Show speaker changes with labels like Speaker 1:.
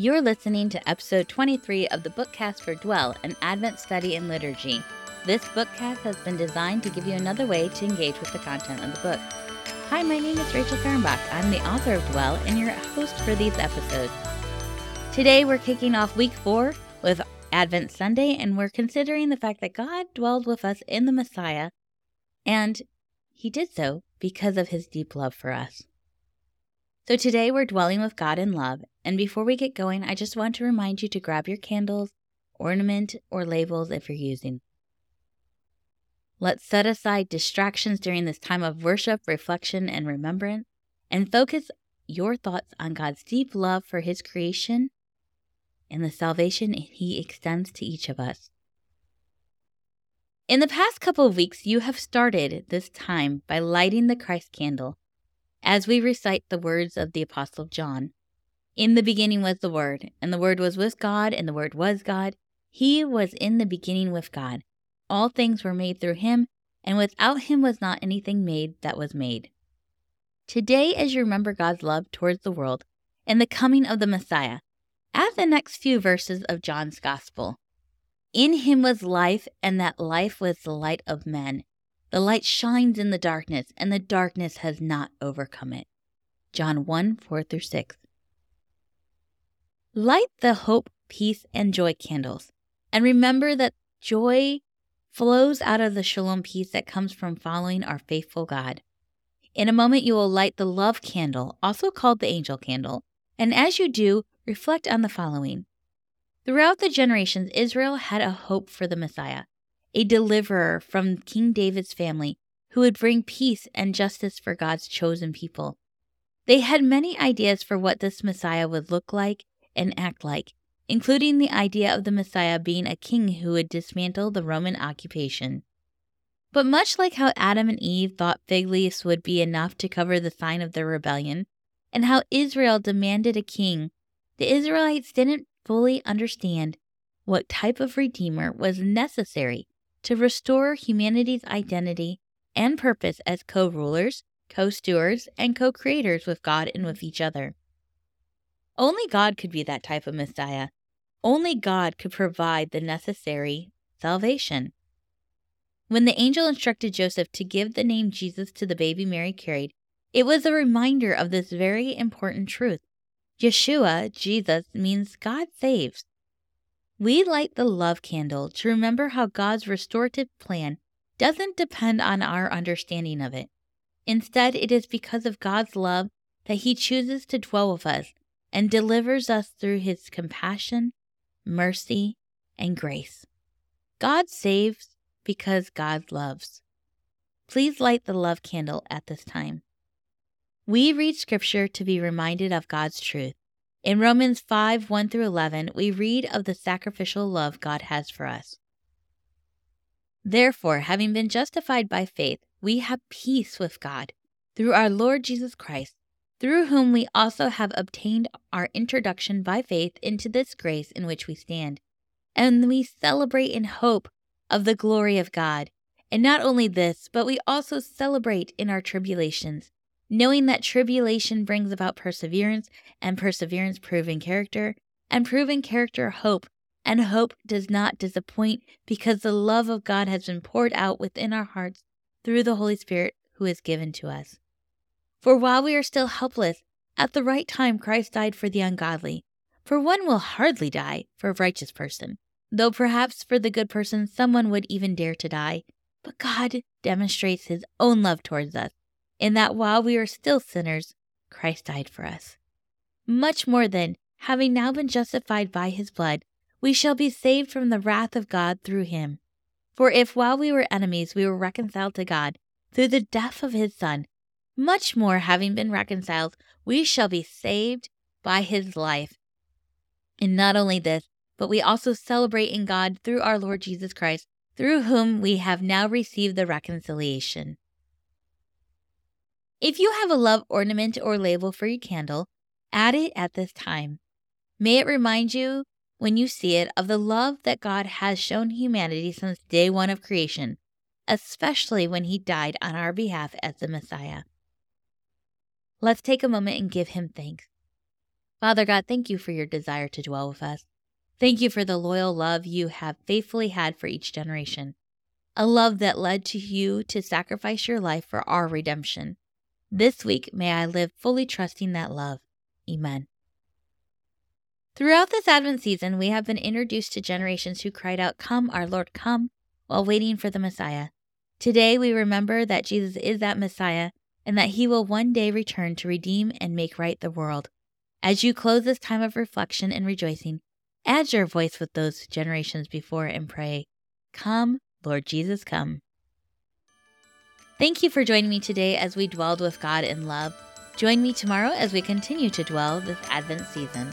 Speaker 1: You're listening to episode 23 of the Bookcast for Dwell, an Advent study in liturgy. This bookcast has been designed to give you another way to engage with the content of the book. Hi, my name is Rachel Fahrenbach. I'm the author of Dwell and your host for these episodes. Today, we're kicking off week four with Advent Sunday, and we're considering the fact that God dwelled with us in the Messiah, and He did so because of His deep love for us. So today we're dwelling with God in love, and before we get going, I just want to remind you to grab your candles, ornament, or labels if you're using. Let's set aside distractions during this time of worship, reflection, and remembrance, and focus your thoughts on God's deep love for His creation and the salvation He extends to each of us. In the past couple of weeks, you have started this time by lighting the Christ candle as we recite the words of the Apostle John. In the beginning was the Word, and the Word was with God, and the Word was God. He was in the beginning with God. All things were made through him, and without him was not anything made that was made. Today, as you remember God's love towards the world and the coming of the Messiah, add the next few verses of John's Gospel. In him was life, and that life was the light of men. The light shines in the darkness, and the darkness has not overcome it. John 1 4 through 6. Light the hope, peace, and joy candles, and remember that joy flows out of the shalom peace that comes from following our faithful God. In a moment, you will light the love candle, also called the angel candle, and as you do, reflect on the following. Throughout the generations, Israel had a hope for the Messiah a deliverer from King David's family who would bring peace and justice for God's chosen people. They had many ideas for what this Messiah would look like and act like, including the idea of the Messiah being a king who would dismantle the Roman occupation. But much like how Adam and Eve thought fig leaves would be enough to cover the sign of their rebellion, and how Israel demanded a king, the Israelites didn't fully understand what type of redeemer was necessary to restore humanity's identity and purpose as co rulers, co stewards, and co creators with God and with each other. Only God could be that type of Messiah. Only God could provide the necessary salvation. When the angel instructed Joseph to give the name Jesus to the baby Mary carried, it was a reminder of this very important truth. Yeshua, Jesus, means God saves. We light the love candle to remember how God's restorative plan doesn't depend on our understanding of it. Instead, it is because of God's love that He chooses to dwell with us and delivers us through His compassion, mercy, and grace. God saves because God loves. Please light the love candle at this time. We read Scripture to be reminded of God's truth. In Romans 5 1 through 11, we read of the sacrificial love God has for us. Therefore, having been justified by faith, we have peace with God through our Lord Jesus Christ, through whom we also have obtained our introduction by faith into this grace in which we stand. And we celebrate in hope of the glory of God. And not only this, but we also celebrate in our tribulations knowing that tribulation brings about perseverance, and perseverance proving character, and proven character hope, and hope does not disappoint because the love of God has been poured out within our hearts through the Holy Spirit who is given to us. For while we are still helpless, at the right time Christ died for the ungodly. For one will hardly die for a righteous person, though perhaps for the good person someone would even dare to die. But God demonstrates his own love towards us in that while we were still sinners, Christ died for us. Much more than, having now been justified by his blood, we shall be saved from the wrath of God through him. For if while we were enemies we were reconciled to God through the death of his Son, much more having been reconciled, we shall be saved by his life. And not only this, but we also celebrate in God through our Lord Jesus Christ, through whom we have now received the reconciliation. If you have a love ornament or label for your candle, add it at this time. May it remind you, when you see it, of the love that God has shown humanity since day one of creation, especially when He died on our behalf as the Messiah. Let's take a moment and give Him thanks. Father God, thank you for your desire to dwell with us. Thank you for the loyal love you have faithfully had for each generation, a love that led to you to sacrifice your life for our redemption. This week, may I live fully trusting that love. Amen. Throughout this Advent season, we have been introduced to generations who cried out, Come, our Lord, come, while waiting for the Messiah. Today, we remember that Jesus is that Messiah and that he will one day return to redeem and make right the world. As you close this time of reflection and rejoicing, add your voice with those generations before and pray, Come, Lord Jesus, come. Thank you for joining me today as we dwelled with God in love. Join me tomorrow as we continue to dwell this Advent season.